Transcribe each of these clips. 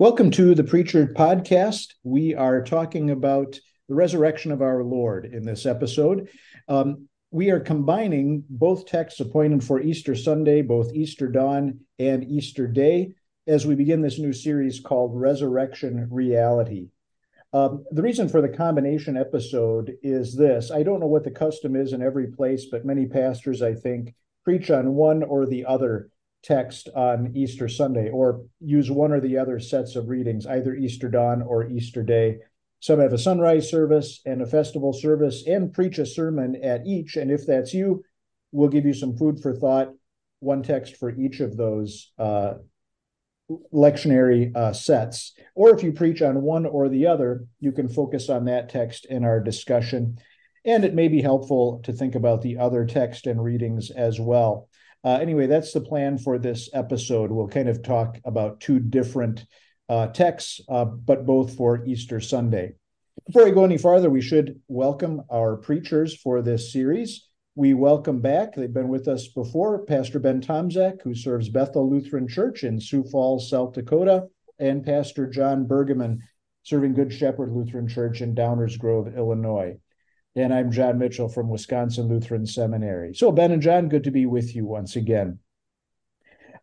Welcome to the Preacher Podcast. We are talking about the resurrection of our Lord in this episode. Um, we are combining both texts appointed for Easter Sunday, both Easter dawn and Easter day, as we begin this new series called Resurrection Reality. Um, the reason for the combination episode is this I don't know what the custom is in every place, but many pastors, I think, preach on one or the other text on Easter Sunday or use one or the other sets of readings, either Easter dawn or Easter day. Some have a sunrise service and a festival service and preach a sermon at each. And if that's you, we'll give you some food for thought, one text for each of those uh, lectionary uh, sets. Or if you preach on one or the other, you can focus on that text in our discussion. And it may be helpful to think about the other text and readings as well. Uh, anyway, that's the plan for this episode. We'll kind of talk about two different uh, texts, uh, but both for Easter Sunday. Before we go any farther, we should welcome our preachers for this series. We welcome back, they've been with us before, Pastor Ben Tomczak, who serves Bethel Lutheran Church in Sioux Falls, South Dakota, and Pastor John Bergeman, serving Good Shepherd Lutheran Church in Downers Grove, Illinois. And I'm John Mitchell from Wisconsin Lutheran Seminary. So, Ben and John, good to be with you once again.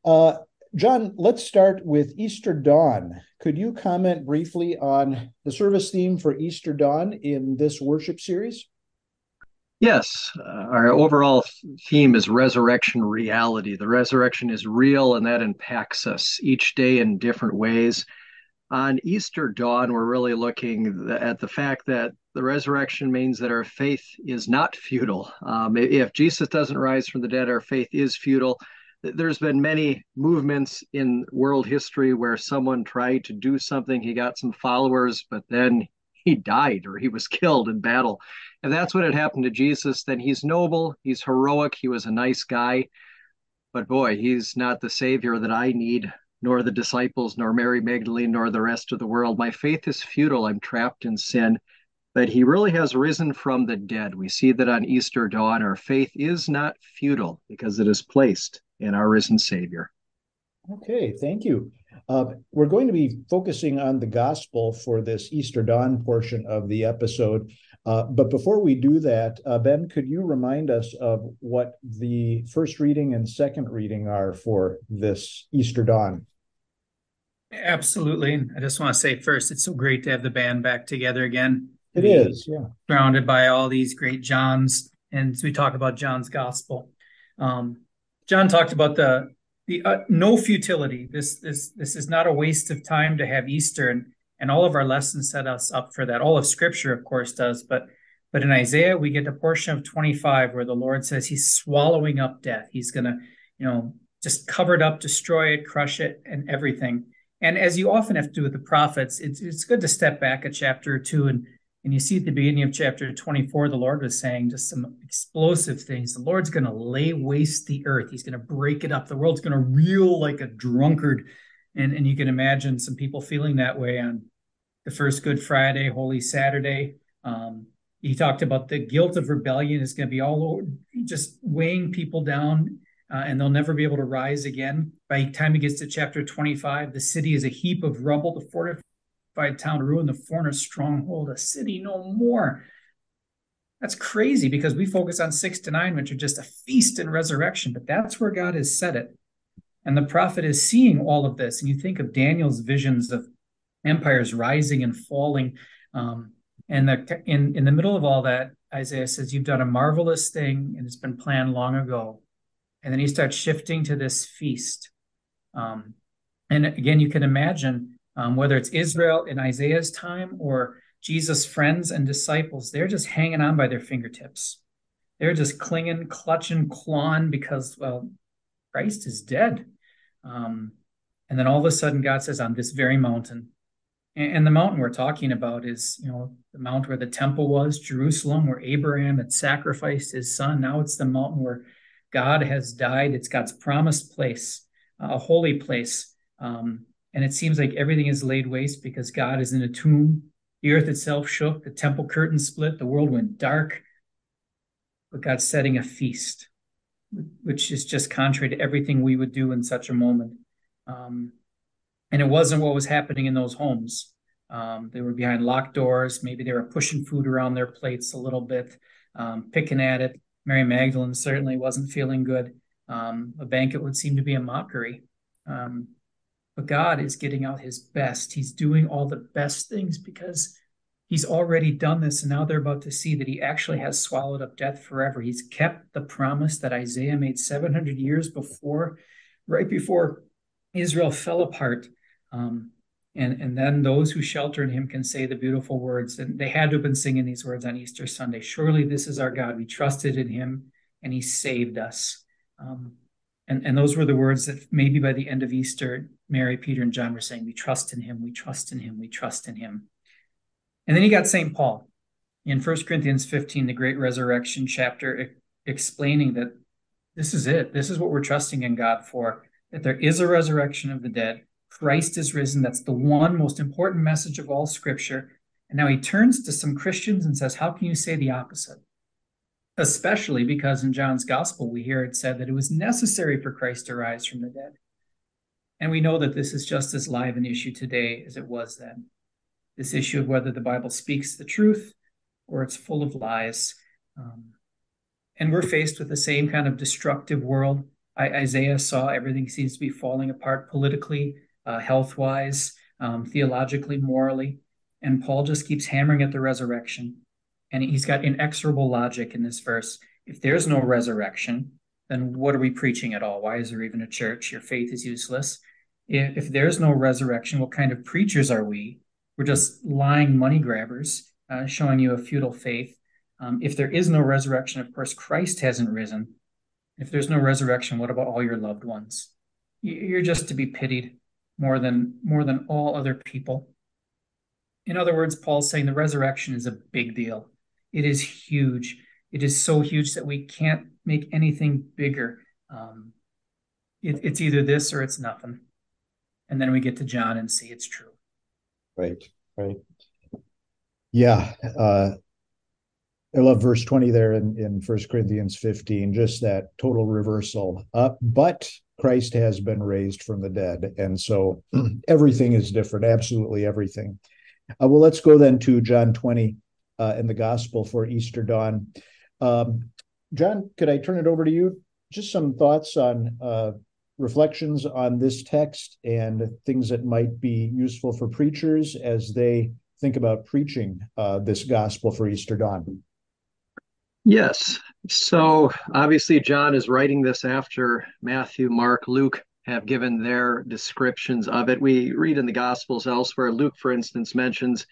Uh, John, let's start with Easter Dawn. Could you comment briefly on the service theme for Easter Dawn in this worship series? Yes, uh, our overall theme is resurrection reality. The resurrection is real and that impacts us each day in different ways. On Easter dawn, we're really looking at the fact that the resurrection means that our faith is not futile. Um, if Jesus doesn't rise from the dead, our faith is futile. There's been many movements in world history where someone tried to do something, he got some followers, but then he died or he was killed in battle. If that's what had happened to Jesus, then he's noble, he's heroic, he was a nice guy. But boy, he's not the savior that I need, nor the disciples, nor Mary Magdalene, nor the rest of the world. My faith is futile. I'm trapped in sin that he really has risen from the dead. We see that on Easter dawn, our faith is not futile because it is placed in our risen Savior. Okay, thank you. Uh, we're going to be focusing on the gospel for this Easter dawn portion of the episode. Uh, but before we do that, uh, Ben, could you remind us of what the first reading and second reading are for this Easter dawn? Absolutely. I just want to say first, it's so great to have the band back together again. It is, yeah. Surrounded by all these great Johns, and so we talk about John's gospel. Um, John talked about the the uh, no futility. This this this is not a waste of time to have Easter, and and all of our lessons set us up for that. All of Scripture, of course, does, but but in Isaiah we get a portion of 25 where the Lord says He's swallowing up death. He's gonna, you know, just cover it up, destroy it, crush it, and everything. And as you often have to do with the prophets, it's it's good to step back a chapter or two and and you see at the beginning of chapter 24, the Lord was saying just some explosive things. The Lord's going to lay waste the earth. He's going to break it up. The world's going to reel like a drunkard. And, and you can imagine some people feeling that way on the first Good Friday, Holy Saturday. Um, he talked about the guilt of rebellion is going to be all just weighing people down, uh, and they'll never be able to rise again. By the time he gets to chapter 25, the city is a heap of rubble. The fortified town, ruin the foreigner's stronghold, a city no more. That's crazy because we focus on six to nine, which are just a feast and resurrection, but that's where God has set it. And the prophet is seeing all of this. And you think of Daniel's visions of empires rising and falling. Um, and the, in, in the middle of all that, Isaiah says, You've done a marvelous thing and it's been planned long ago. And then he starts shifting to this feast. Um, and again, you can imagine um, whether it's Israel in Isaiah's time or Jesus' friends and disciples, they're just hanging on by their fingertips. They're just clinging, clutching, clawing because, well, Christ is dead. Um, and then all of a sudden, God says, on this very mountain, and, the mountain we're talking about is, you know, the mount where the temple was, Jerusalem, where Abraham had sacrificed his son. Now it's the mountain where God has died. It's God's promised place, a holy place. Um, and it seems like everything is laid waste because God is in a tomb. The earth itself shook, the temple curtain split, the world went dark. But God's setting a feast, which is just contrary to everything we would do in such a moment. Um, And it wasn't what was happening in those homes. Um, they were behind locked doors. Maybe they were pushing food around their plates a little bit, um, picking at it. Mary Magdalene certainly wasn't feeling good. Um, a banquet would seem to be a mockery. Um, but God is getting out his best. He's doing all the best things because he's already done this. And now they're about to see that he actually has swallowed up death forever. He's kept the promise that Isaiah made 700 years before, right before Israel fell apart. Um, and, and then those who shelter in him can say the beautiful words. And they had to have been singing these words on Easter Sunday. Surely this is our God. We trusted in him and he saved us. Um, and, and those were the words that maybe by the end of Easter, Mary, Peter, and John were saying, We trust in him, we trust in him, we trust in him. And then you got St. Paul in 1 Corinthians 15, the great resurrection chapter, explaining that this is it. This is what we're trusting in God for, that there is a resurrection of the dead. Christ is risen. That's the one most important message of all scripture. And now he turns to some Christians and says, How can you say the opposite? Especially because in John's gospel, we hear it said that it was necessary for Christ to rise from the dead. And we know that this is just as live an issue today as it was then. This issue of whether the Bible speaks the truth or it's full of lies. Um, and we're faced with the same kind of destructive world. I, Isaiah saw everything seems to be falling apart politically, uh, health wise, um, theologically, morally. And Paul just keeps hammering at the resurrection and he's got inexorable logic in this verse. If there's no resurrection, then what are we preaching at all? Why is there even a church? Your faith is useless. If, if there's no resurrection, what kind of preachers are we? We're just lying money grabbers, uh, showing you a futile faith. Um, if there is no resurrection, of course, Christ hasn't risen. If there's no resurrection, what about all your loved ones? You're just to be pitied more than more than all other people. In other words, Paul's saying the resurrection is a big deal. It is huge. It is so huge that we can't make anything bigger. Um, it, it's either this or it's nothing. And then we get to John and see it's true. Right, right. Yeah. Uh, I love verse 20 there in, in 1 Corinthians 15, just that total reversal. Uh, but Christ has been raised from the dead. And so everything is different, absolutely everything. Uh, well, let's go then to John 20 uh, in the gospel for Easter dawn. Um, John, could I turn it over to you? Just some thoughts on uh, reflections on this text and things that might be useful for preachers as they think about preaching uh, this gospel for Easter dawn. Yes. So obviously, John is writing this after Matthew, Mark, Luke have given their descriptions of it. We read in the Gospels elsewhere. Luke, for instance, mentions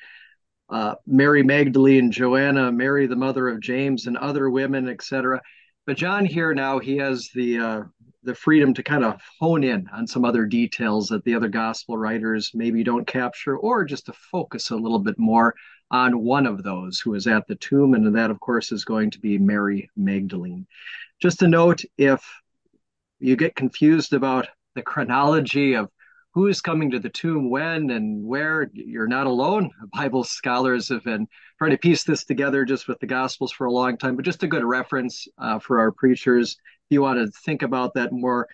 uh, Mary Magdalene, Joanna, Mary, the mother of James, and other women, etc. But John here now he has the uh, the freedom to kind of hone in on some other details that the other gospel writers maybe don't capture, or just to focus a little bit more on one of those who is at the tomb, and that, of course, is going to be Mary Magdalene. Just a note: if you get confused about the chronology of who's coming to the tomb when and where? You're not alone bible scholars have been trying to piece this together just with the gospels for a long time but just a good reference uh, for our preachers. If you want to think about that more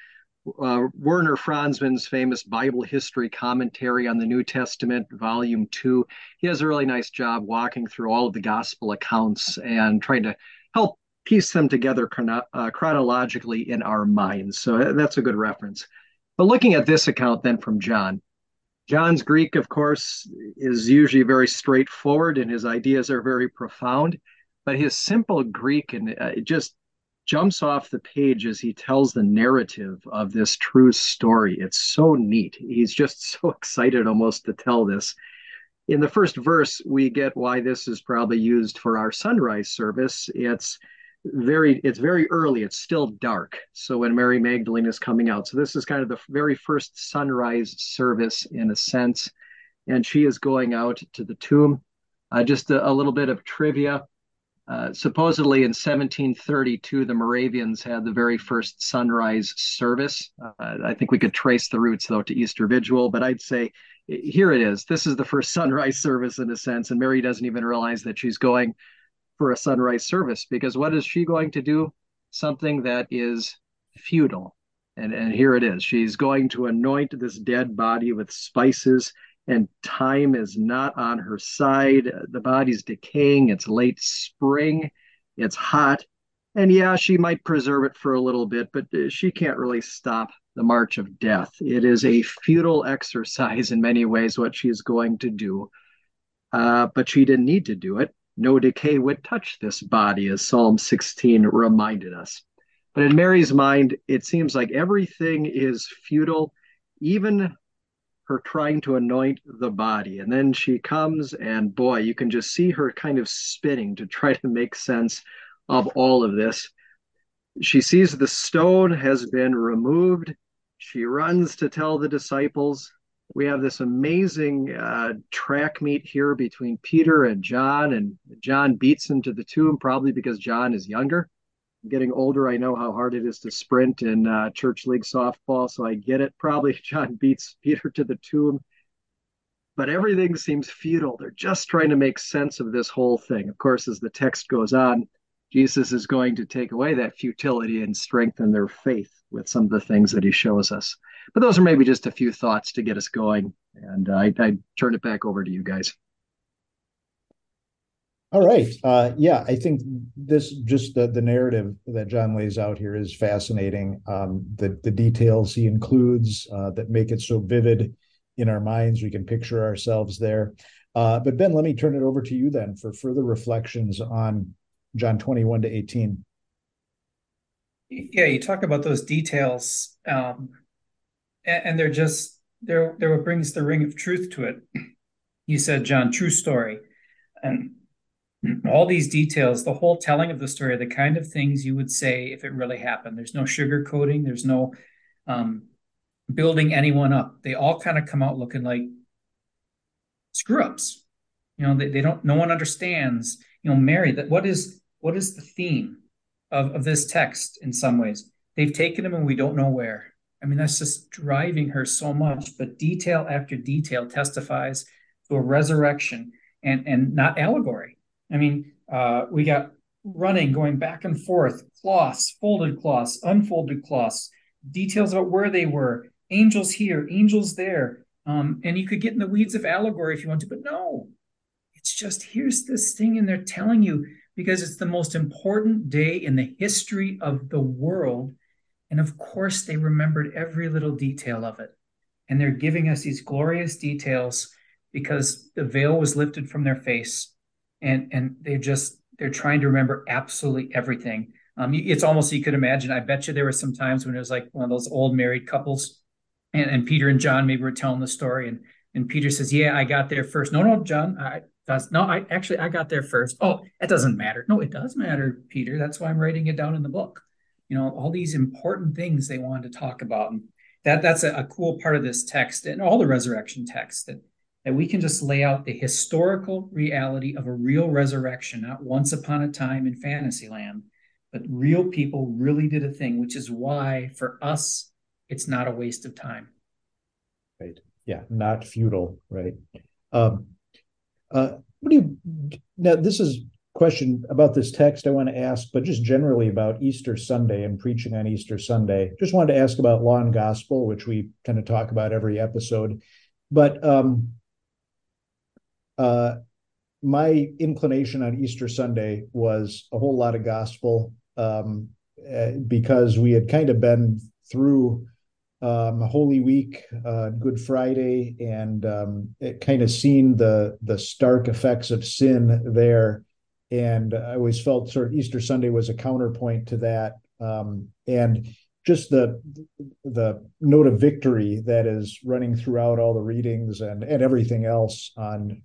uh, Werner Franzmann's famous bible history commentary on the new testament volume 2 he has a really nice job walking through all of the gospel accounts and trying to help piece them together chrono- uh, chronologically in our minds. So uh, that's a good reference but looking at this account then from John, John's Greek, of course, is usually very straightforward and his ideas are very profound, but his simple Greek and uh, it just jumps off the page as he tells the narrative of this true story. It's so neat. He's just so excited almost to tell this. In the first verse, we get why this is probably used for our sunrise service. It's very it's very early it's still dark. So when mary magdalene is coming out so this is kind of the very first sunrise service in a sense. And she is going out to the tomb. Uh, just a, a, little bit of trivia. Uh, supposedly in 1732 the moravians had the very first sunrise service. Uh, i think we could trace the roots though to easter vigil but i'd say here it is. This is the first sunrise service in a sense and mary doesn't even realize that she's going for a sunrise service because what is she going to do? Something that is futile. And, and here it is. She's going to anoint this dead body with spices, and time is not on her side. The body's decaying. It's late spring. It's hot. And yeah, she might preserve it for a little bit, but she can't really stop the march of death. It is a futile exercise in many ways, what she's going to do. Uh, but she didn't need to do it. No decay would touch this body, as Psalm 16 reminded us. But in Mary's mind, it seems like everything is futile, even her trying to anoint the body. And then she comes, and boy, you can just see her kind of spinning to try to make sense of all of this. She sees the stone has been removed. She runs to tell the disciples. We have this amazing uh, track meet here between Peter and John, and John beats him to the tomb, probably because John is younger. getting older, I know how hard it is to sprint in uh, church league softball, so I get it. Probably John beats Peter to the tomb, but everything seems futile. They're just trying to make sense of this whole thing. Of course, as the text goes on, Jesus is going to take away that futility and strengthen their faith with some of the things that he shows us. But those are maybe just a few thoughts to get us going. And I, I turn it back over to you guys. All right. Uh, yeah, I think this just the, the narrative that John lays out here is fascinating. Um, the the details he includes uh, that make it so vivid in our minds, we can picture ourselves there. Uh, but Ben, let me turn it over to you then for further reflections on John 21 to 18. Yeah, you talk about those details, um, and, they're just they're they're what brings the ring of truth to it. You said, John, true story, and all these details, the whole telling of the story, the kind of things you would say if it really happened. There's no sugarcoating. There's no um, building anyone up. They all kind of come out looking like screw ups. You know, they, they don't. No one understands. You know, Mary. That what is what is the theme of, of this text in some ways? They've taken him and we don't know where. I mean, that's just driving her so much, but detail after detail testifies to a resurrection and, and not allegory. I mean, uh, we got running, going back and forth, cloths, folded cloths, unfolded cloths, details about where they were, angels here, angels there. Um, and you could get in the weeds of allegory if you want to, but no, it's just here's this thing, and they're telling you because it's the most important day in the history of the world. And of course, they remembered every little detail of it. And they're giving us these glorious details because the veil was lifted from their face. And, and they just, they're trying to remember absolutely everything. Um, it's almost, you could imagine, I bet you there were some times when it was like one of those old married couples and, and Peter and John maybe were telling the story and, and Peter says, yeah, I got there first. No, no, John, I, no, I actually I got there first. Oh, it doesn't matter. No, it does matter, Peter. That's why I'm writing it down in the book. You know, all these important things they wanted to talk about. And that that's a, a cool part of this text and all the resurrection texts that that we can just lay out the historical reality of a real resurrection, not once upon a time in Fantasyland, but real people really did a thing, which is why for us it's not a waste of time. Right. Yeah, not futile, right? Um, uh, what do you now? This is question about this text I want to ask, but just generally about Easter Sunday and preaching on Easter Sunday. Just wanted to ask about law and gospel, which we kind of talk about every episode. But um, uh, my inclination on Easter Sunday was a whole lot of gospel um, uh, because we had kind of been through um, Holy Week, uh, Good Friday, and um, it kind of seen the the stark effects of sin there. And I always felt sort of Easter Sunday was a counterpoint to that, um, and just the the note of victory that is running throughout all the readings and and everything else on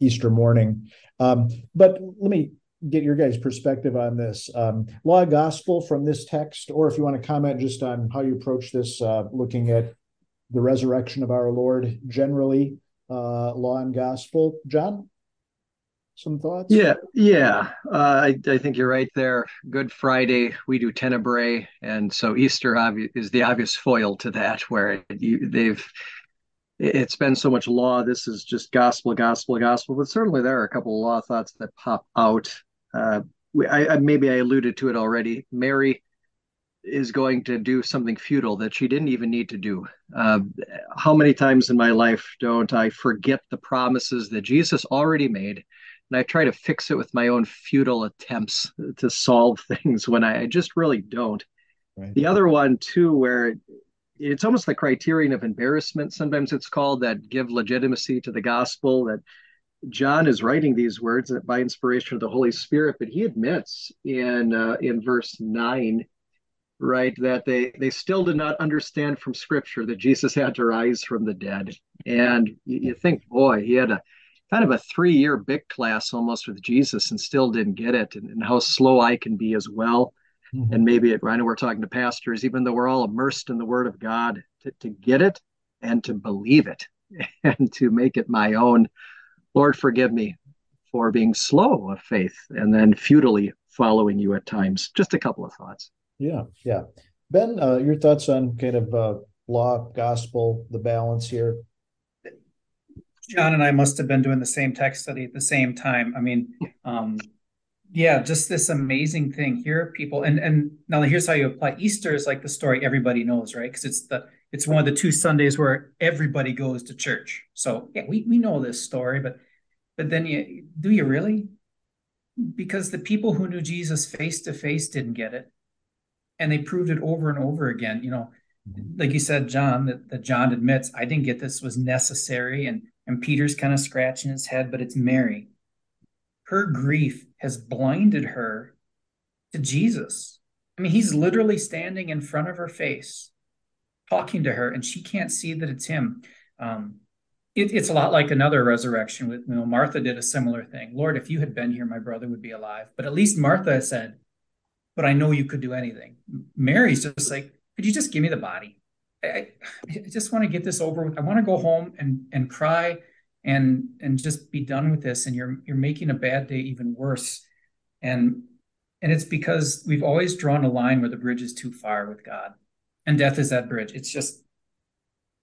Easter morning. Um, but let me get your guys' perspective on this. Um, law gospel from this text, or if you want to comment just on how you approach this, uh, looking at the resurrection of our Lord generally, uh, law and gospel. John, some thoughts? Yeah, yeah. Uh, I, I think you're right there. Good Friday, we do Tenebrae, and so Easter obvi- is the obvious foil to that, where you, they've it's been so much law. This is just gospel, gospel, gospel. But certainly there are a couple of law thoughts that pop out uh, I, I, maybe I alluded to it already. Mary is going to do something futile that she didn't even need to do. Uh, how many times in my life don't I forget the promises that Jesus already made? And I try to fix it with my own futile attempts to solve things when I, I just really don't. Right. The other one, too, where it's almost the criterion of embarrassment, sometimes it's called, that give legitimacy to the gospel, that John is writing these words by inspiration of the Holy Spirit, but he admits in uh, in verse nine, right, that they they still did not understand from Scripture that Jesus had to rise from the dead. And you, you think, boy, he had a kind of a three year big class almost with Jesus and still didn't get it, and, and how slow I can be as well. Mm-hmm. And maybe it, I know we're talking to pastors, even though we're all immersed in the Word of God, to, to get it and to believe it and to make it my own Lord, forgive me for being slow of faith and then futilely following you at times. Just a couple of thoughts. Yeah, yeah. Ben, uh, your thoughts on kind of uh, law, gospel, the balance here? John and I must have been doing the same text study at the same time. I mean, um, yeah, just this amazing thing here, people. And and now here's how you apply. Easter is like the story everybody knows, right? Because it's the it's one of the two Sundays where everybody goes to church. So yeah, we we know this story, but but then you do you really? Because the people who knew Jesus face to face didn't get it. And they proved it over and over again. You know, mm-hmm. like you said, John, that, that John admits, I didn't get this was necessary. And and Peter's kind of scratching his head, but it's Mary. Her grief has blinded her to Jesus. I mean, he's literally standing in front of her face, talking to her, and she can't see that it's him. Um, it, it's a lot like another resurrection with you know martha did a similar thing lord if you had been here my brother would be alive but at least martha said but i know you could do anything mary's just like could you just give me the body i, I just want to get this over with i want to go home and and cry and and just be done with this and you're you're making a bad day even worse and and it's because we've always drawn a line where the bridge is too far with god and death is that bridge it's just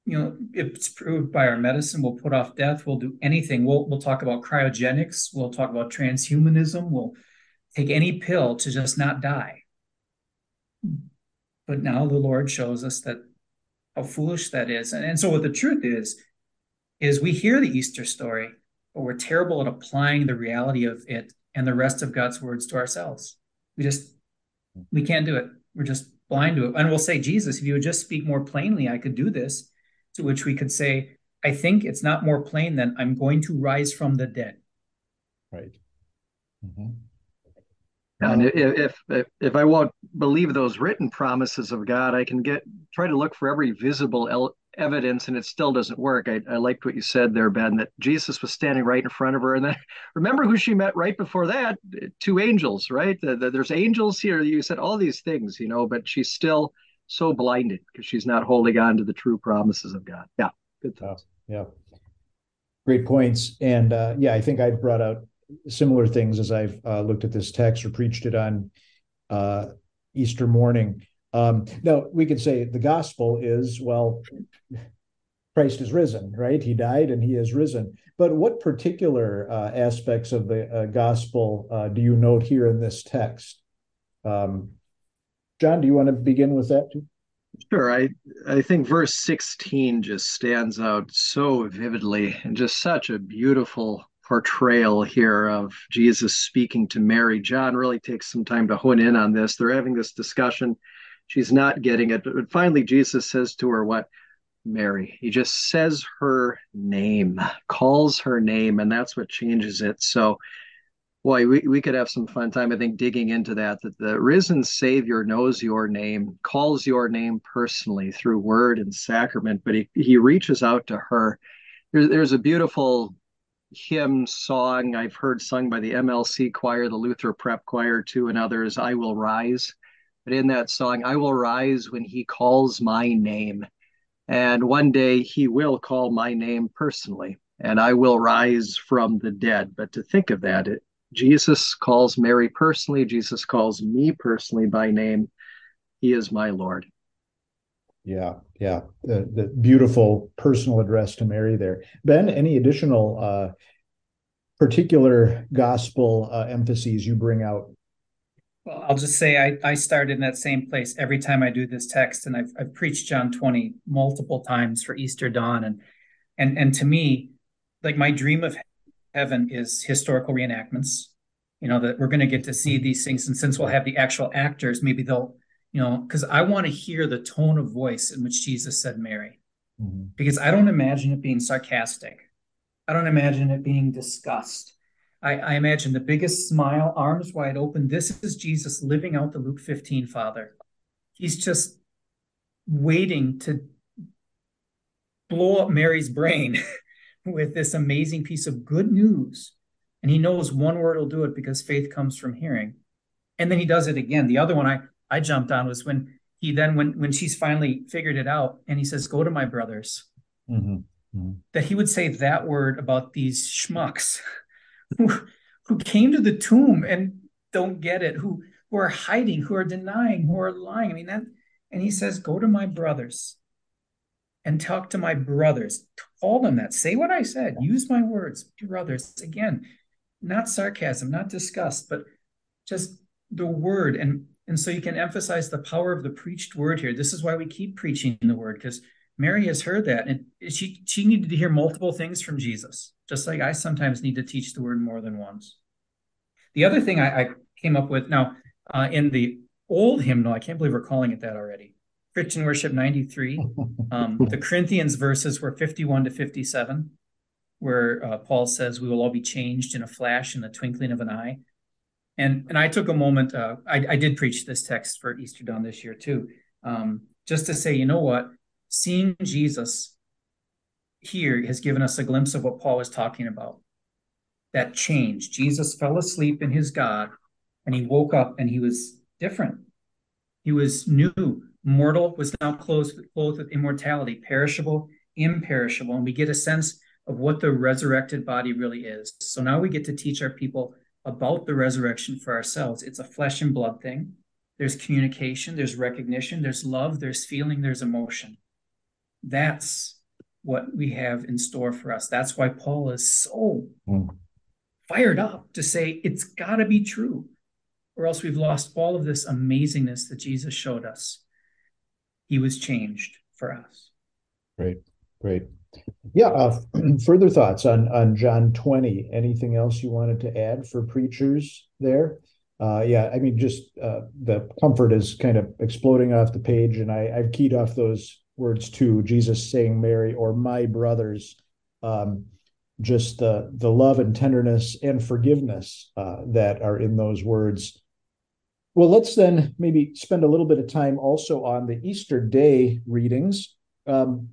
you know, it's proved by our medicine, we'll put off death. We'll do anything. We'll we'll talk about cryogenics. We'll talk about transhumanism. We'll take any pill to just not die. But now the Lord shows us that how foolish that is. And, and so what the truth is, is we hear the Easter story, but we're terrible at applying the reality of it and the rest of God's words to ourselves. We just we can't do it. We're just blind to it. And we'll say, Jesus, if you would just speak more plainly, I could do this to which we could say, I think it's not more plain than I'm going to rise from the dead. Right. Mm-hmm. And if, if if I won't believe those written promises of God, I can get try to look for every visible el- evidence, and it still doesn't work. I, I liked what you said there, Ben, that Jesus was standing right in front of her, and then remember who she met right before that? Two angels, right? The, the, there's angels here. You said all these things, you know, but she's still so blinded because she's not holding on to the true promises of God. Yeah, good thoughts. yeah, great points. And uh, yeah, I think I brought out similar things as I've uh, looked at this text or preached it on uh, Easter morning. Um, now we could say the gospel is well, Christ is risen, right? He died and he is risen. But what particular uh, aspects of the uh, gospel uh, do you note here in this text? Um, John, do you want to begin with that too? Sure. I, I think verse 16 just stands out so vividly and just such a beautiful portrayal here of Jesus speaking to Mary. John really takes some time to hone in on this. They're having this discussion. She's not getting it. But finally, Jesus says to her, What? Mary. He just says her name, calls her name, and that's what changes it. So boy, we, we could have some fun time, I think, digging into that. That the risen Savior knows your name, calls your name personally through word and sacrament, but he, he reaches out to her. There, there's a beautiful hymn song I've heard sung by the MLC choir, the Luther Prep choir, too, and others, I Will Rise. But in that song, I will rise when he calls my name. And one day he will call my name personally, and I will rise from the dead. But to think of that, it, Jesus calls Mary personally, Jesus calls me personally by name. He is my Lord. Yeah, yeah. The, the beautiful personal address to Mary there. Ben, any additional uh, particular gospel uh, emphases you bring out? Well, I'll just say I, I started in that same place every time I do this text, and I've, I've preached John 20 multiple times for Easter dawn. And and and to me, like my dream of heaven is historical reenactments. You know, that we're going to get to see these things. And since we'll have the actual actors, maybe they'll, you know, because I want to hear the tone of voice in which Jesus said Mary. Mm-hmm. Because I don't imagine it being sarcastic. I don't imagine it being disgust. I, I imagine the biggest smile, arms wide open. This is Jesus living out the Luke 15 Father. He's just waiting to blow up Mary's brain with this amazing piece of good news. And he knows one word will do it because faith comes from hearing. And then he does it again. The other one I, I jumped on was when he then when when she's finally figured it out and he says, Go to my brothers. Mm-hmm. Mm-hmm. That he would say that word about these schmucks who, who came to the tomb and don't get it, who who are hiding, who are denying, who are lying. I mean that, and he says, "Go to my brothers and talk to my brothers. Call them that. Say what I said. Use my words, brothers." Again, not sarcasm, not disgust, but just the word and and so you can emphasize the power of the preached word here. This is why we keep preaching the word because Mary has heard that, and she she needed to hear multiple things from Jesus, just like I sometimes need to teach the word more than once. The other thing I, I came up with now uh, in the old hymnal, I can't believe we're calling it that already. Christian Worship 93. Um, the Corinthians verses were 51 to 57, where uh, Paul says, We will all be changed in a flash, in the twinkling of an eye. And, and I took a moment, uh, I, I did preach this text for Easter Dawn this year too, um, just to say, you know what? seeing Jesus here has given us a glimpse of what Paul is talking about. That change. Jesus fell asleep in his God and he woke up and he was different. He was new. Mortal was now clothed, clothed with immortality, perishable, imperishable. And we get a sense of what the resurrected body really is. So now we get to teach our people about the resurrection for ourselves. It's a flesh and blood thing. There's communication, there's recognition, there's love, there's feeling, there's emotion. That's what we have in store for us. That's why Paul is so mm. fired up to say it's got to be true, or else we've lost all of this amazingness that Jesus showed us. He was changed for us. Great, great. Yeah. Uh, further thoughts on on John twenty? Anything else you wanted to add for preachers there? Uh, yeah, I mean, just uh, the comfort is kind of exploding off the page, and I, I've keyed off those words to Jesus saying Mary or my brothers, um, just the the love and tenderness and forgiveness uh, that are in those words. Well, let's then maybe spend a little bit of time also on the Easter Day readings. Um,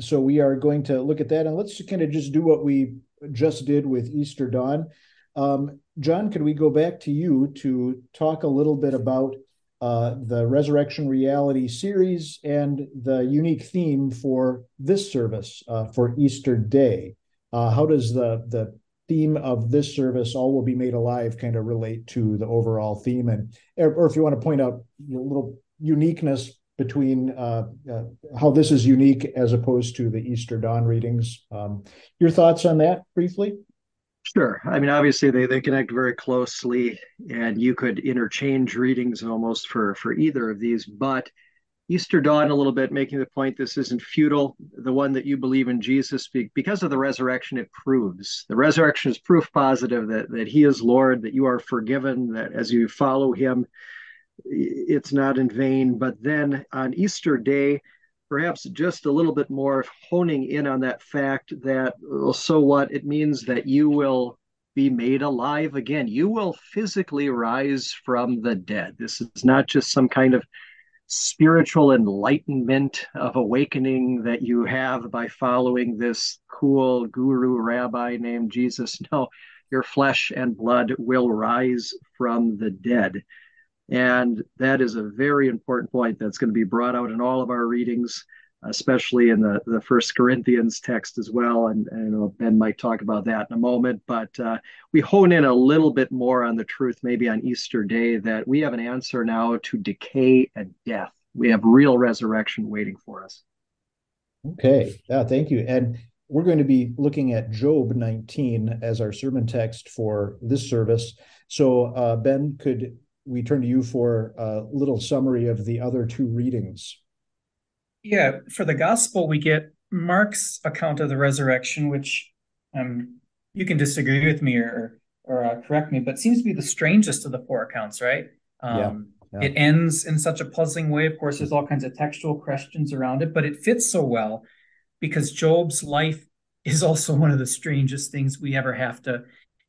so we are going to look at that, and let's kind of just do what we just did with Easter Dawn. Um, John, could we go back to you to talk a little bit about uh, the Resurrection Reality series and the unique theme for this service uh, for Easter Day. Uh, how does the the theme of this service, "All Will Be Made Alive," kind of relate to the overall theme? And or if you want to point out a little uniqueness between uh, uh, how this is unique as opposed to the Easter Dawn readings, um, your thoughts on that briefly? Sure. I mean, obviously they, they connect very closely, and you could interchange readings almost for for either of these. But Easter dawn a little bit, making the point this isn't futile. The one that you believe in Jesus, because of the resurrection, it proves the resurrection is proof positive that that He is Lord, that you are forgiven, that as you follow Him, it's not in vain. But then on Easter Day, perhaps just a little bit more honing in on that fact that well, so what? It means that you will be made alive again. You will physically rise from the dead. This is not just some kind of spiritual enlightenment of awakening that you have by following this cool guru rabbi named jesus. No your flesh and blood will rise from the dead and that is a very important point that's going to be brought out in all of our readings, especially in the, the First Corinthians text as well. And, and Ben might talk about that in a moment. But uh, we hone in a little bit more on the truth, maybe on Easter Day, that we have an answer now to decay and death. We have real resurrection waiting for us. Okay. Yeah, thank you. And we're going to be looking at Job 19 as our sermon text for this service. So, uh, Ben, could we turn to you for a little summary of the other two readings. Yeah, for the gospel, we get Mark's account of the resurrection, which um, you can disagree with me or or uh, correct me, but seems to be the strangest of the four accounts, right? Um, yeah. Yeah. It ends in such a puzzling way. Of course, there's all kinds of textual questions around it, but it fits so well because Job's life is also one of the strangest things we ever have to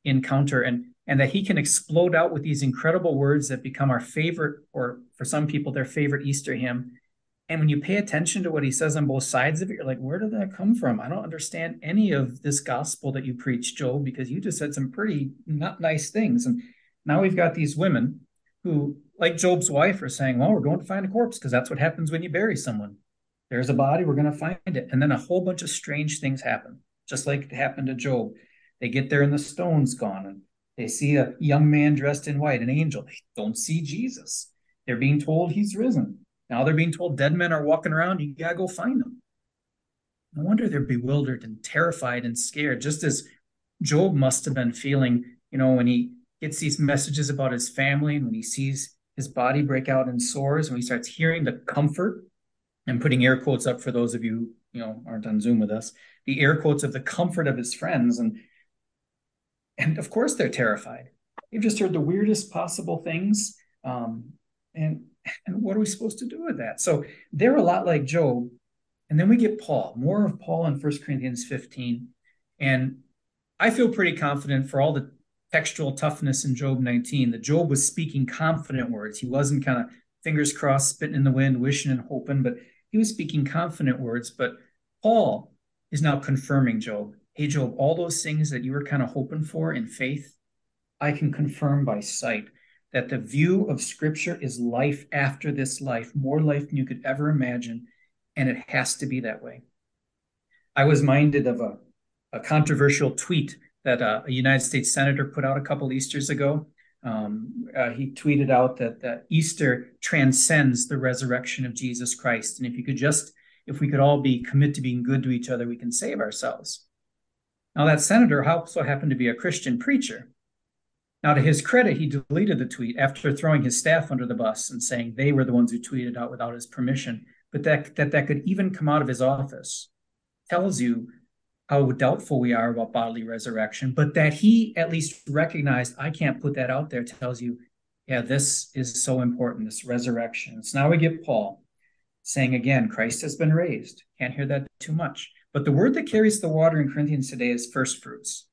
encounter. And and that he can explode out with these incredible words that become our favorite, or for some people, their favorite Easter hymn. And when you pay attention to what he says on both sides of it, you're like, where did that come from? I don't understand any of this gospel that you preach, Job, because you just said some pretty not nice things. And now we've got these women who, like Job's wife, are saying, well, we're going to find a corpse because that's what happens when you bury someone. There's a body, we're going to find it. And then a whole bunch of strange things happen, just like it happened to Job. They get there and the stone's gone. And they see a young man dressed in white, an angel. They don't see Jesus. They're being told he's risen. Now they're being told dead men are walking around. You got to go find them. No wonder they're bewildered and terrified and scared, just as Job must have been feeling, you know, when he gets these messages about his family and when he sees his body break out in sores, when he starts hearing the comfort and putting air quotes up for those of you, you know, aren't on Zoom with us, the air quotes of the comfort of his friends and and of course they're terrified. They've just heard the weirdest possible things. Um, and and what are we supposed to do with that? So they're a lot like Job. And then we get Paul, more of Paul in 1 Corinthians 15. And I feel pretty confident for all the textual toughness in Job 19 that Job was speaking confident words. He wasn't kind of fingers crossed, spitting in the wind, wishing and hoping, but he was speaking confident words. But Paul is now confirming Job hey, Job, all those things that you were kind of hoping for in faith, I can confirm by sight that the view of Scripture is life after this life, more life than you could ever imagine, and it has to be that way. I was minded of a, a controversial tweet that uh, a United States senator put out a couple Easters ago. Um, uh, he tweeted out that, that Easter transcends the resurrection of Jesus Christ, and if you could just, if we could all be commit to being good to each other, we can save ourselves. Now, that senator also happened to be a Christian preacher. Now, to his credit, he deleted the tweet after throwing his staff under the bus and saying they were the ones who tweeted out without his permission, but that that, that could even come out of his office tells you how doubtful we are about bodily resurrection, but that he at least recognized, I can't put that out there, tells you, yeah, this is so important, this resurrection. So now we get Paul saying again, Christ has been raised. Can't hear that too much. But the word that carries the water in Corinthians today is first fruits.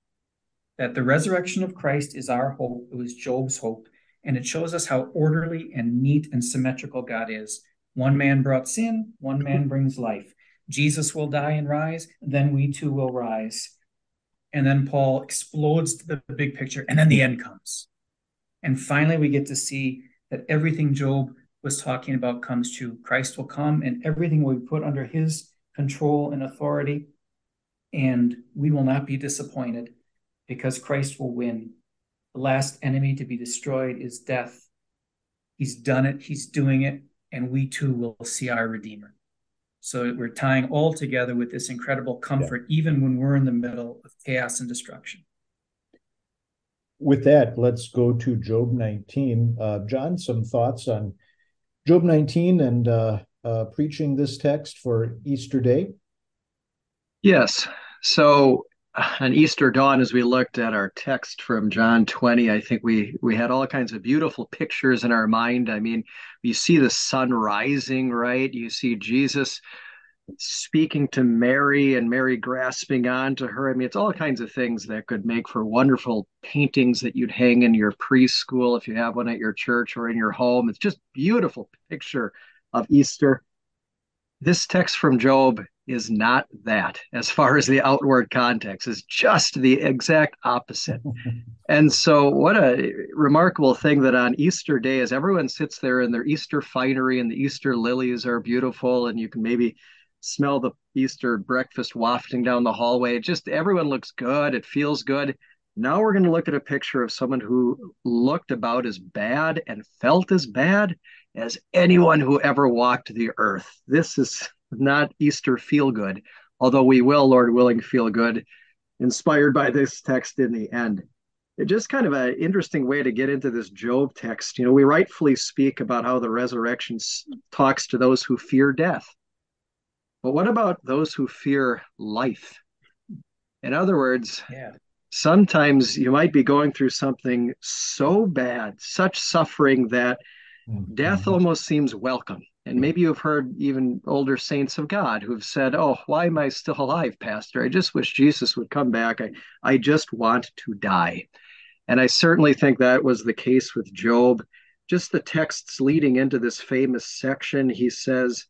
That the resurrection of Christ is our hope. It was Job's hope. And it shows us how orderly and neat and symmetrical God is. One man brought sin, one man brings life. Jesus will die and rise, then we too will rise. And then Paul explodes the big picture, and then the end comes. And finally, we get to see that everything Job was talking about comes to Christ will come, and everything will be put under his control, and authority. And we will not be disappointed because Christ will win. The last enemy to be destroyed is death. He's done it, he's doing it, and we too will see our Redeemer. So we're tying all together with this incredible comfort, yeah. even when we're in the middle of chaos and destruction. With that, let's go to Job 19. Uh, John, some thoughts on Job 19 and uh, uh, preaching this text for Easter Day? Yes. So on Easter dawn, as we looked at our text from John 20, I think we we had all kinds of beautiful pictures in our mind. I mean, you see the sun rising, right? You see Jesus speaking to Mary and Mary grasping on to her. I mean, it's all kinds of things that could make for wonderful paintings that you'd hang in your preschool if you have one at your church or in your home. It's just beautiful picture of Easter. This text from Job is not that as far as the outward context is just the exact opposite and so what a remarkable thing that on easter day as everyone sits there in their easter finery and the easter lilies are beautiful and you can maybe smell the easter breakfast wafting down the hallway just everyone looks good it feels good now we're going to look at a picture of someone who looked about as bad and felt as bad as anyone who ever walked the earth. This is not Easter feel good, although we will, Lord willing, feel good, inspired by this text in the end. It just kind of an interesting way to get into this Job text. You know, we rightfully speak about how the resurrection talks to those who fear death. But what about those who fear life? In other words, yeah. sometimes you might be going through something so bad, such suffering that mm-hmm. death almost seems welcome. And maybe you've heard even older saints of God who've said, Oh, why am I still alive, Pastor? I just wish Jesus would come back. I, I just want to die. And I certainly think that was the case with Job. Just the texts leading into this famous section, he says,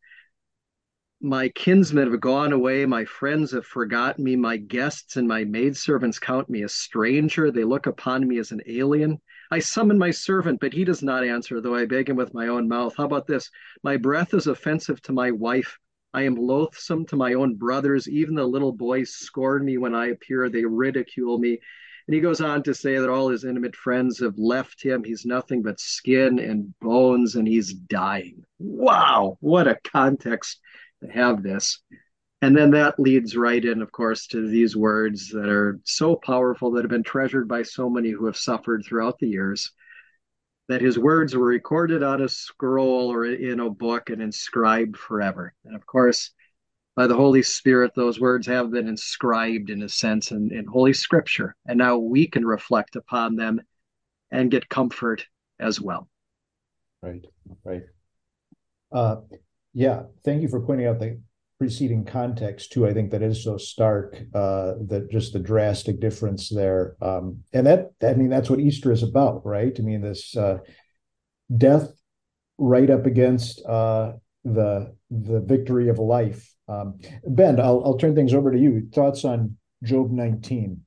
my kinsmen have gone away. My friends have forgotten me. My guests and my maidservants count me a stranger. They look upon me as an alien. I summon my servant, but he does not answer, though I beg him with my own mouth. How about this? My breath is offensive to my wife. I am loathsome to my own brothers. Even the little boys scorn me when I appear. They ridicule me. And he goes on to say that all his intimate friends have left him. He's nothing but skin and bones, and he's dying. Wow, what a context have this. And then that leads right in, of course, to these words that are so powerful that have been treasured by so many who have suffered throughout the years. That his words were recorded on a scroll or in a book and inscribed forever. And of course, by the Holy Spirit, those words have been inscribed in a sense in, in Holy Scripture. And now we can reflect upon them and get comfort as well. Right, right. Uh, yeah, thank you for pointing out the preceding context too. I think that is so stark uh, that just the drastic difference there, um, and that I mean that's what Easter is about, right? I mean this uh, death right up against uh, the the victory of life. Um, ben, I'll I'll turn things over to you. Thoughts on Job nineteen?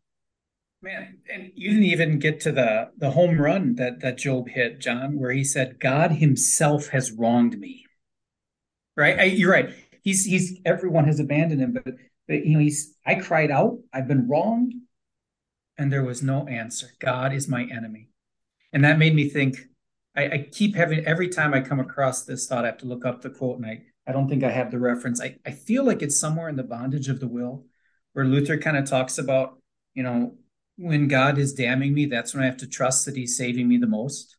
Man, and you didn't even get to the the home run that that Job hit, John, where he said, "God Himself has wronged me." Right? I, you're right. He's he's everyone has abandoned him, but but you know he's I cried out. I've been wronged, and there was no answer. God is my enemy, and that made me think. I, I keep having every time I come across this thought, I have to look up the quote, and I I don't think I have the reference. I I feel like it's somewhere in the bondage of the will, where Luther kind of talks about you know when God is damning me, that's when I have to trust that He's saving me the most.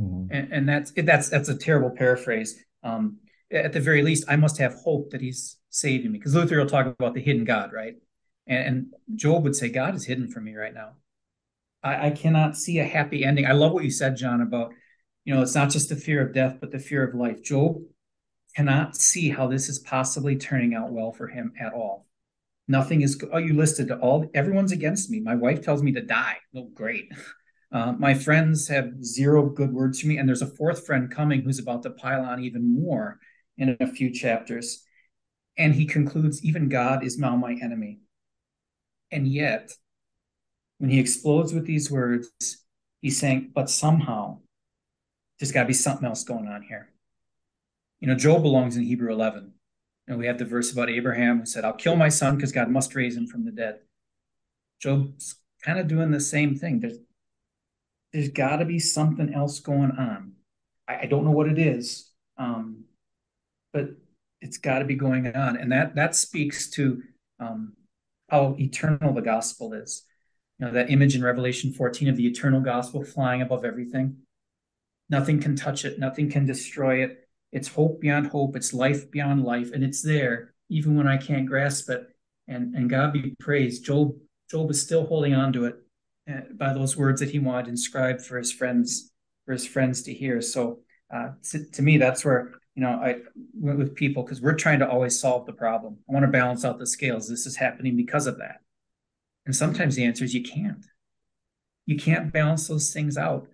Mm-hmm. And, and, that's that's that's a terrible paraphrase. Um, at the very least, I must have hope that he's saving me. Because Luther will talk about the hidden God, right? And, and, Job would say, God is hidden from me right now. I, I cannot see a happy ending. I love what you said, John, about, you know, it's not just the fear of death, but the fear of life. Job cannot see how this is possibly turning out well for him at all. Nothing is, oh, you listed all, everyone's against me. My wife tells me to die. Oh, great. Uh, my friends have zero good words for me. And there's a fourth friend coming who's about to pile on even more in a few chapters. And he concludes, even God is now my enemy. And yet, when he explodes with these words, he's saying, but somehow there's got to be something else going on here. You know, Job belongs in Hebrew 11. And we have the verse about Abraham who said, I'll kill my son because God must raise him from the dead. Job's kind of doing the same thing. There's, there's got to be something else going on. I, I, don't know what it is. Um, but it's got to be going on, and that that speaks to um, how eternal the gospel is. You know that image in Revelation 14 of the eternal gospel flying above everything. Nothing can touch it. Nothing can destroy it. It's hope beyond hope. It's life beyond life, and it's there even when I can't grasp it. And and God be praised. Job Job is still holding on to it uh, by those words that he wanted inscribed for his friends for his friends to hear. So uh, to, to me, that's where you know, I went with people because we're trying to always solve the problem. I want to balance out the scales. This is happening because of that. And sometimes the answer is you can't. You can't balance those things out,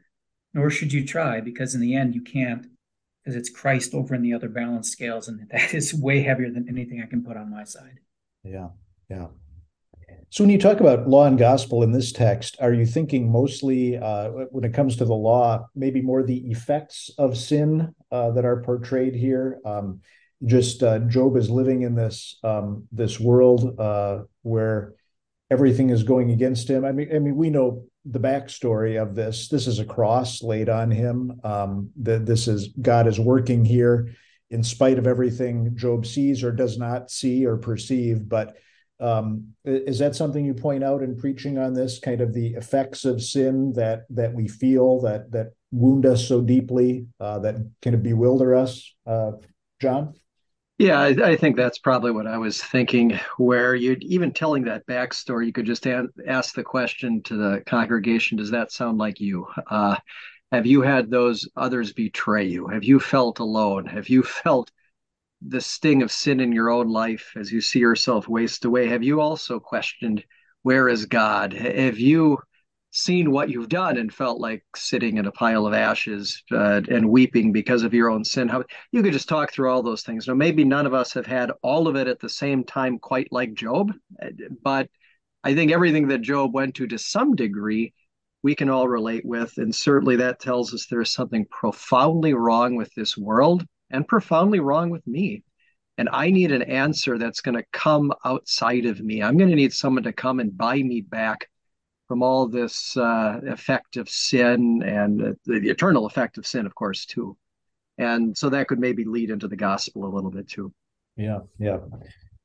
nor should you try, because in the end, you can't, because it's Christ over in the other balance scales. And that is way heavier than anything I can put on my side. Yeah. Yeah. So when you talk about law and gospel in this text, are you thinking mostly uh, when it comes to the law, maybe more the effects of sin uh, that are portrayed here? Um, just uh, Job is living in this um, this world uh, where everything is going against him. I mean, I mean, we know the backstory of this. This is a cross laid on him. Um, that this is God is working here in spite of everything Job sees or does not see or perceive, but Um, is that something you point out in preaching on this kind of the effects of sin that that we feel that that wound us so deeply uh, that kind of bewilder us, uh, John? Yeah, I, I, think that's probably what I was thinking. Where you even telling that backstory, you could just a- ask the question to the congregation: Does that sound like you? Uh, have you had those others betray you? Have you felt alone? Have you felt the sting of sin in your own life as you see yourself waste away? Have you also questioned where is God? Have you seen what you've done and felt like sitting in a pile of ashes uh, and weeping because of your own sin? How you could just talk through all those things. Now, maybe none of us have had all of it at the same time, quite like Job, but I think everything that Job went to to some degree we can all relate with. And certainly that tells us there is something profoundly wrong with this world and profoundly wrong with me. And I need an answer that's going to come outside of me. I'm going to need someone to come and buy me back from all this uh, effect of sin and uh, the, the eternal effect of sin, of course, too. And so that could maybe lead into the gospel a little bit too. Yeah, yeah.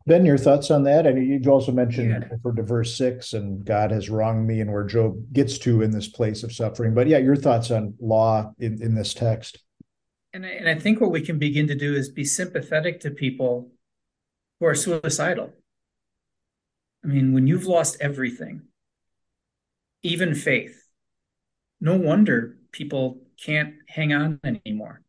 Ben, your thoughts on that? And you've also mentioned yeah. for verse six, and God has wronged me, and where Job gets to in this place of suffering. But yeah, your thoughts on law in, in this text. And, and I think what we can begin to do is be sympathetic to people who are suicidal. I mean, when you've lost everything, even faith, no wonder people can't hang on anymore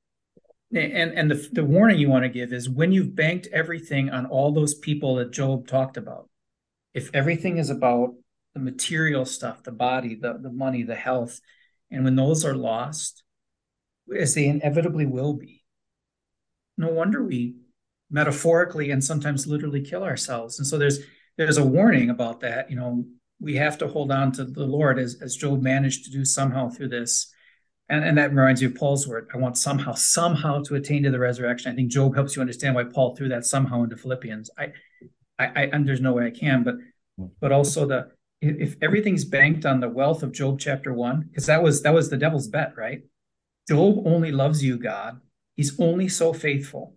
and and the, the warning you want to give is when you've banked everything on all those people that job talked about if everything is about the material stuff the body the, the money the health and when those are lost as they inevitably will be no wonder we metaphorically and sometimes literally kill ourselves and so there's there's a warning about that you know we have to hold on to the lord as, as job managed to do somehow through this and, and that reminds me of Paul's word. I want somehow, somehow to attain to the resurrection. I think Job helps you understand why Paul threw that somehow into Philippians. I, I, I and there's no way I can, but, but also the if everything's banked on the wealth of Job chapter one, because that was that was the devil's bet, right? Job only loves you, God. He's only so faithful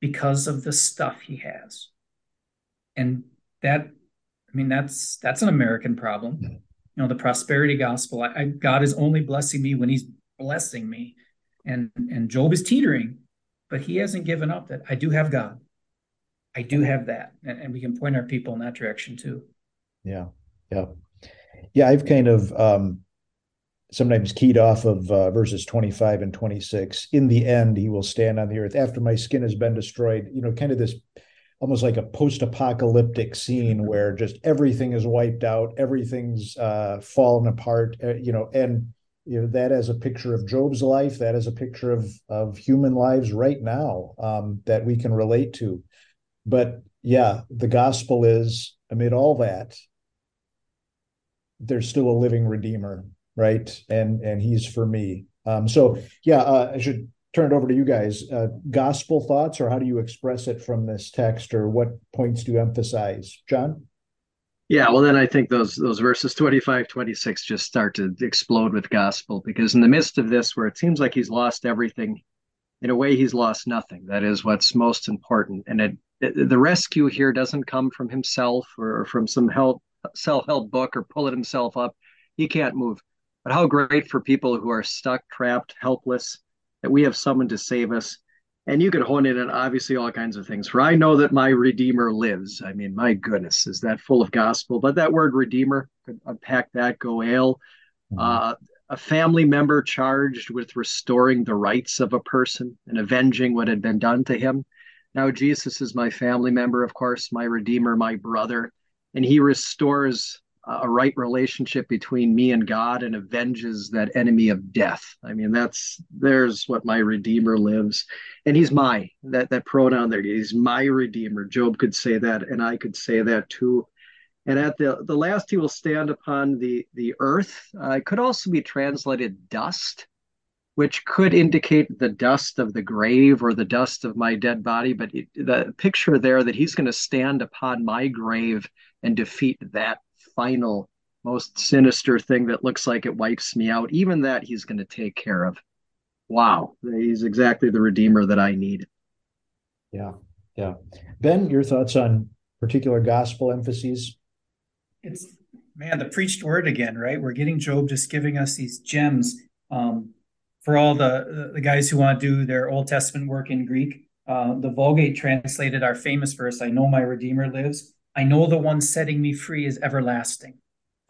because of the stuff he has, and that, I mean, that's that's an American problem. You know, the prosperity gospel. I, I, God is only blessing me when He's blessing me. And and Job is teetering, but he hasn't given up that I do have God. I do have that. And, and we can point our people in that direction too. Yeah. Yeah. Yeah. I've kind of um sometimes keyed off of uh, verses 25 and 26 in the end he will stand on the earth. After my skin has been destroyed you know kind of this almost like a post-apocalyptic scene where just everything is wiped out everything's uh, fallen apart uh, you know and you know that as a picture of Job's life, that is a picture of of human lives right now um, that we can relate to. But yeah, the gospel is amid all that, there's still a living Redeemer, right? And and He's for me. Um, so yeah, uh, I should turn it over to you guys. Uh, gospel thoughts, or how do you express it from this text, or what points do you emphasize, John? Yeah, well, then I think those those verses 25, 26 just start to explode with gospel because in the midst of this, where it seems like he's lost everything, in a way he's lost nothing. That is what's most important. And it, it the rescue here doesn't come from himself or from some help self-help book or pull it himself up. He can't move. But how great for people who are stuck, trapped, helpless, that we have someone to save us and you could hone in on obviously all kinds of things. For I know that my Redeemer lives. I mean, my goodness, is that full of gospel? But that word Redeemer could unpack that. Goel, mm-hmm. uh, a family member charged with restoring the rights of a person and avenging what had been done to him. Now Jesus is my family member, of course, my Redeemer, my brother, and he restores a right relationship between me and God and avenges that enemy of death. I mean, that's there's what my Redeemer lives, and He's my that that pronoun there. He's my Redeemer. Job could say that, and I could say that too. And at the the last, He will stand upon the the earth. Uh, it could also be translated dust, which could indicate the dust of the grave or the dust of my dead body. But it, the picture there that He's going to stand upon my grave and defeat that final, most sinister thing that looks like it wipes me out, even that he's going to take care of. Wow, he's exactly the redeemer that I need. Yeah, yeah. Ben, your thoughts on particular gospel emphases? It's man, the preached word again, right? We're getting Job just giving us these gems. Um, for all the the guys who want to do their Old Testament work in Greek, uh, the Vulgate translated our famous verse, "I know my Redeemer lives. I know the one setting me free is everlasting."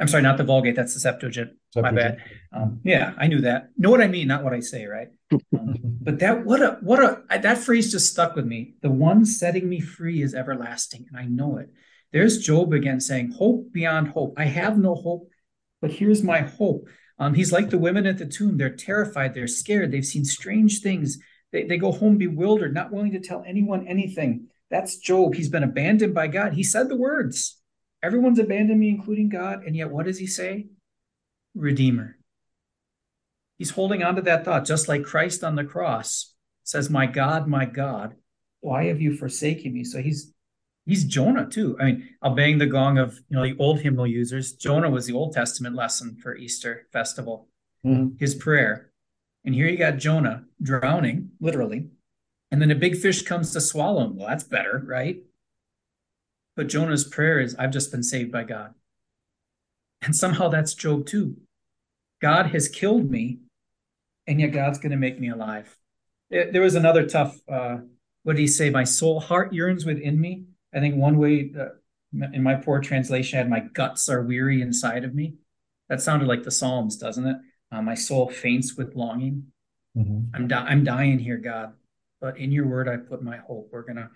I'm sorry, not the Vulgate. That's the Septuagint. Septuagint. My bad. Um, yeah, I knew that. Know what I mean, not what I say, right? Um, but that what a what a that phrase just stuck with me. The one setting me free is everlasting, and I know it. There's Job again saying, "Hope beyond hope. I have no hope, but here's my hope." Um, he's like the women at the tomb. They're terrified. They're scared. They've seen strange things. They, they go home bewildered, not willing to tell anyone anything. That's Job. He's been abandoned by God. He said the words, Everyone's abandoned me, including God. And yet, what does he say? Redeemer. He's holding on to that thought, just like Christ on the cross says, My God, my God, why have you forsaken me? So he's he's Jonah too. I mean, I'll bang the gong of you know the old hymnal users. Jonah was the Old Testament lesson for Easter festival. Mm-hmm. His prayer. And here you got Jonah drowning, literally. And then a big fish comes to swallow him. Well, that's better, right? But Jonah's prayer is, I've just been saved by God. And somehow that's Job too. God has killed me, and yet God's going to make me alive. There was another tough, uh, what did he say? My soul heart yearns within me. I think one way uh, in my poor translation had my guts are weary inside of me. That sounded like the Psalms, doesn't it? Uh, my soul faints with longing. Mm-hmm. I'm di- I'm dying here, God, but in your word I put my hope. We're gonna,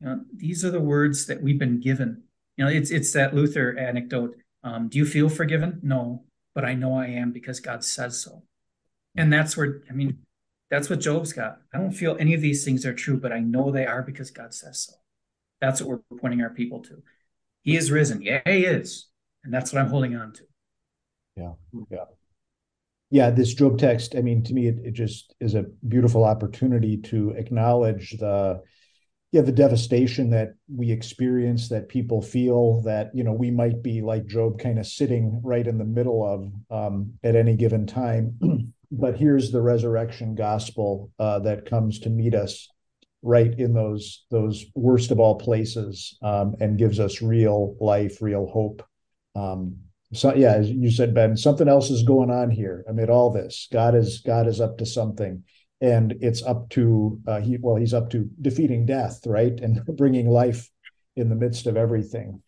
you know, these are the words that we've been given. You know, it's it's that Luther anecdote. Um, do you feel forgiven? No, but I know I am because God says so. And that's where I mean, that's what Job's got. I don't feel any of these things are true, but I know they are because God says so. That's what we're pointing our people to. He is risen. Yeah, he is. And that's what I'm holding on to. Yeah. Yeah. Yeah. This Job text, I mean, to me, it, it just is a beautiful opportunity to acknowledge the yeah the devastation that we experience that people feel that you know we might be like job kind of sitting right in the middle of um, at any given time but here's the resurrection gospel uh, that comes to meet us right in those those worst of all places um, and gives us real life, real hope. Um, so yeah, as you said, Ben, something else is going on here amid all this. God is God is up to something, and it's up to uh, he well he's up to defeating death, right, and bringing life in the midst of everything.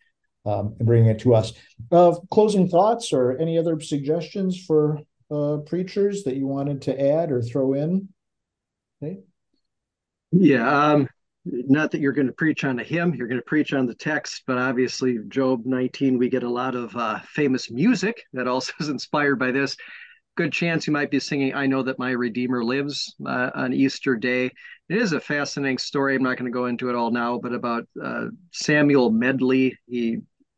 Um, and bringing it to us. Uh, closing thoughts or any other suggestions for uh, preachers that you wanted to add or throw in? Okay. Yeah, um, not that you're going to preach on a hymn, you're going to preach on the text, but obviously, Job 19, we get a lot of uh, famous music that also is inspired by this. Good chance you might be singing I Know That My Redeemer Lives uh, on Easter Day. It is a fascinating story. I'm not going to go into it all now, but about uh, Samuel Medley. He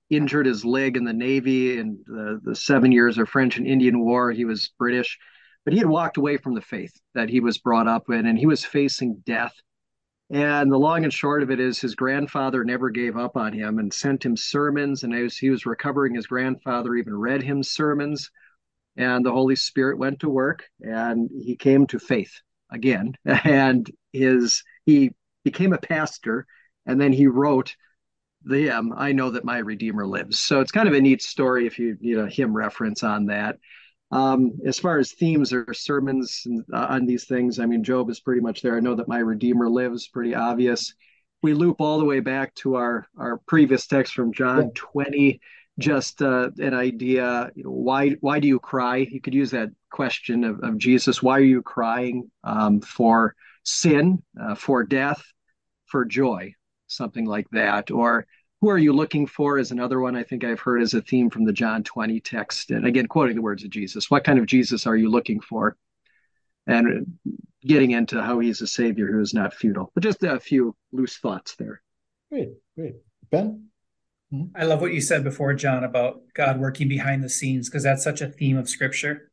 injured his leg in the Navy in the, the seven years of French and Indian War. He was British, but he had walked away from the faith that he was brought up in, and he was facing death and the long and short of it is his grandfather never gave up on him and sent him sermons. And as he was recovering, his grandfather even read him sermons. And the Holy Spirit went to work and he came to faith again. And his he became a pastor and then he wrote the hymn, I know that my Redeemer lives. So it's kind of a neat story if you need a hymn reference on that. Um, as far as themes or sermons uh, on these things, I mean, Job is pretty much there. I know that my Redeemer lives, pretty obvious. We loop all the way back to our our previous text from John yeah. 20, just uh, an idea. You know, why why do you cry? You could use that question of, of Jesus. Why are you crying um, for sin, uh, for death, for joy, something like that, or who are you looking for is another one I think I've heard as a theme from the John 20 text. And again, quoting the words of Jesus. What kind of Jesus are you looking for? And getting into how he's a savior who is not futile. But just a few loose thoughts there. Great, great. Ben? Mm-hmm. I love what you said before, John, about God working behind the scenes, because that's such a theme of scripture.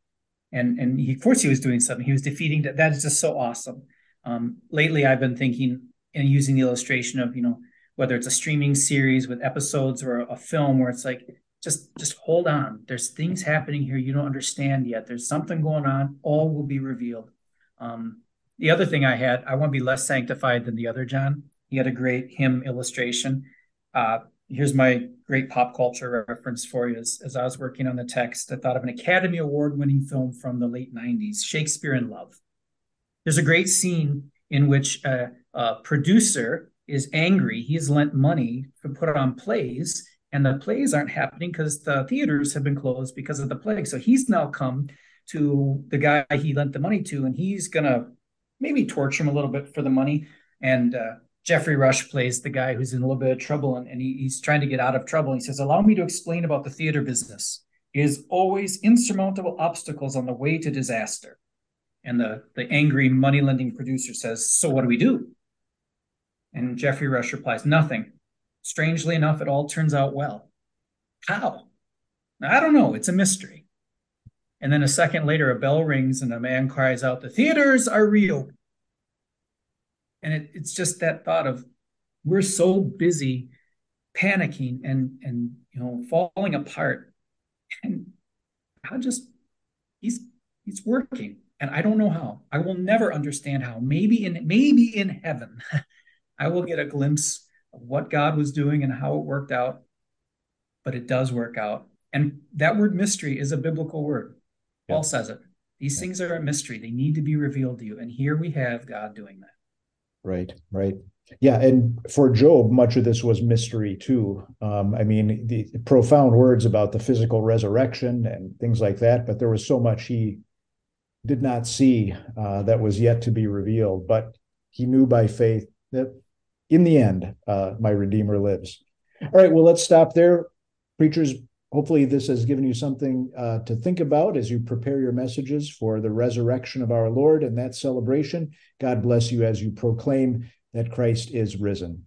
And and he, of course he was doing something. He was defeating that. That is just so awesome. Um, lately I've been thinking and using the illustration of, you know, whether it's a streaming series with episodes or a, film where it's like just just hold on. There's things happening here you don't understand yet. There's something going on. All will be revealed. Um, the other thing i had i want to be less sanctified than the other john. He had a great hymn illustration. Uh, here's my great pop culture reference for you. As, as I was working on the text, I thought of an Academy Award winning film from the late 90s, Shakespeare in Love. There's a great scene in which a producer is angry. He's lent money to put on plays, and the plays aren't happening because the theaters have been closed because of the plague. So he's now come to the guy he lent the money to, and he's gonna maybe torture him a little bit for the money. And uh, Geoffrey Rush plays the guy who's in a little bit of trouble, and, and he, he's trying to get out of trouble. He says, "Allow me to explain about the theater business. It is always insurmountable obstacles on the way to disaster." And the the angry money lending producer says, "So what do we do?" And Geoffrey Rush replies, Nothing. Strangely enough, it all turns out well. How? I don't know. It's a mystery. And then a second later, a bell rings and a man cries out, The theaters are real. And it, it's just that thought of we're so busy panicking and and you know falling apart. And God just he's he's working. And I don't know how. I will never understand how. Maybe in maybe in heaven I will get a glimpse of what God was doing and how it worked out, but it does work out. And that word mystery is a biblical word. Yeah. Paul says it. These yeah. things are a mystery. They need to be revealed to you. And here we have God doing that. Right, right. Yeah, and for Job, much of this was mystery too. Um, I mean, the profound words about the physical resurrection and things like that, but there was so much he did not see uh, that was yet to be revealed. But he knew by faith that in the end, uh, my Redeemer lives. All right, well, let's stop there. Preachers, hopefully, this has given you something uh, to think about as you prepare your messages for the resurrection of our Lord and that celebration. God bless you as you proclaim that Christ is risen.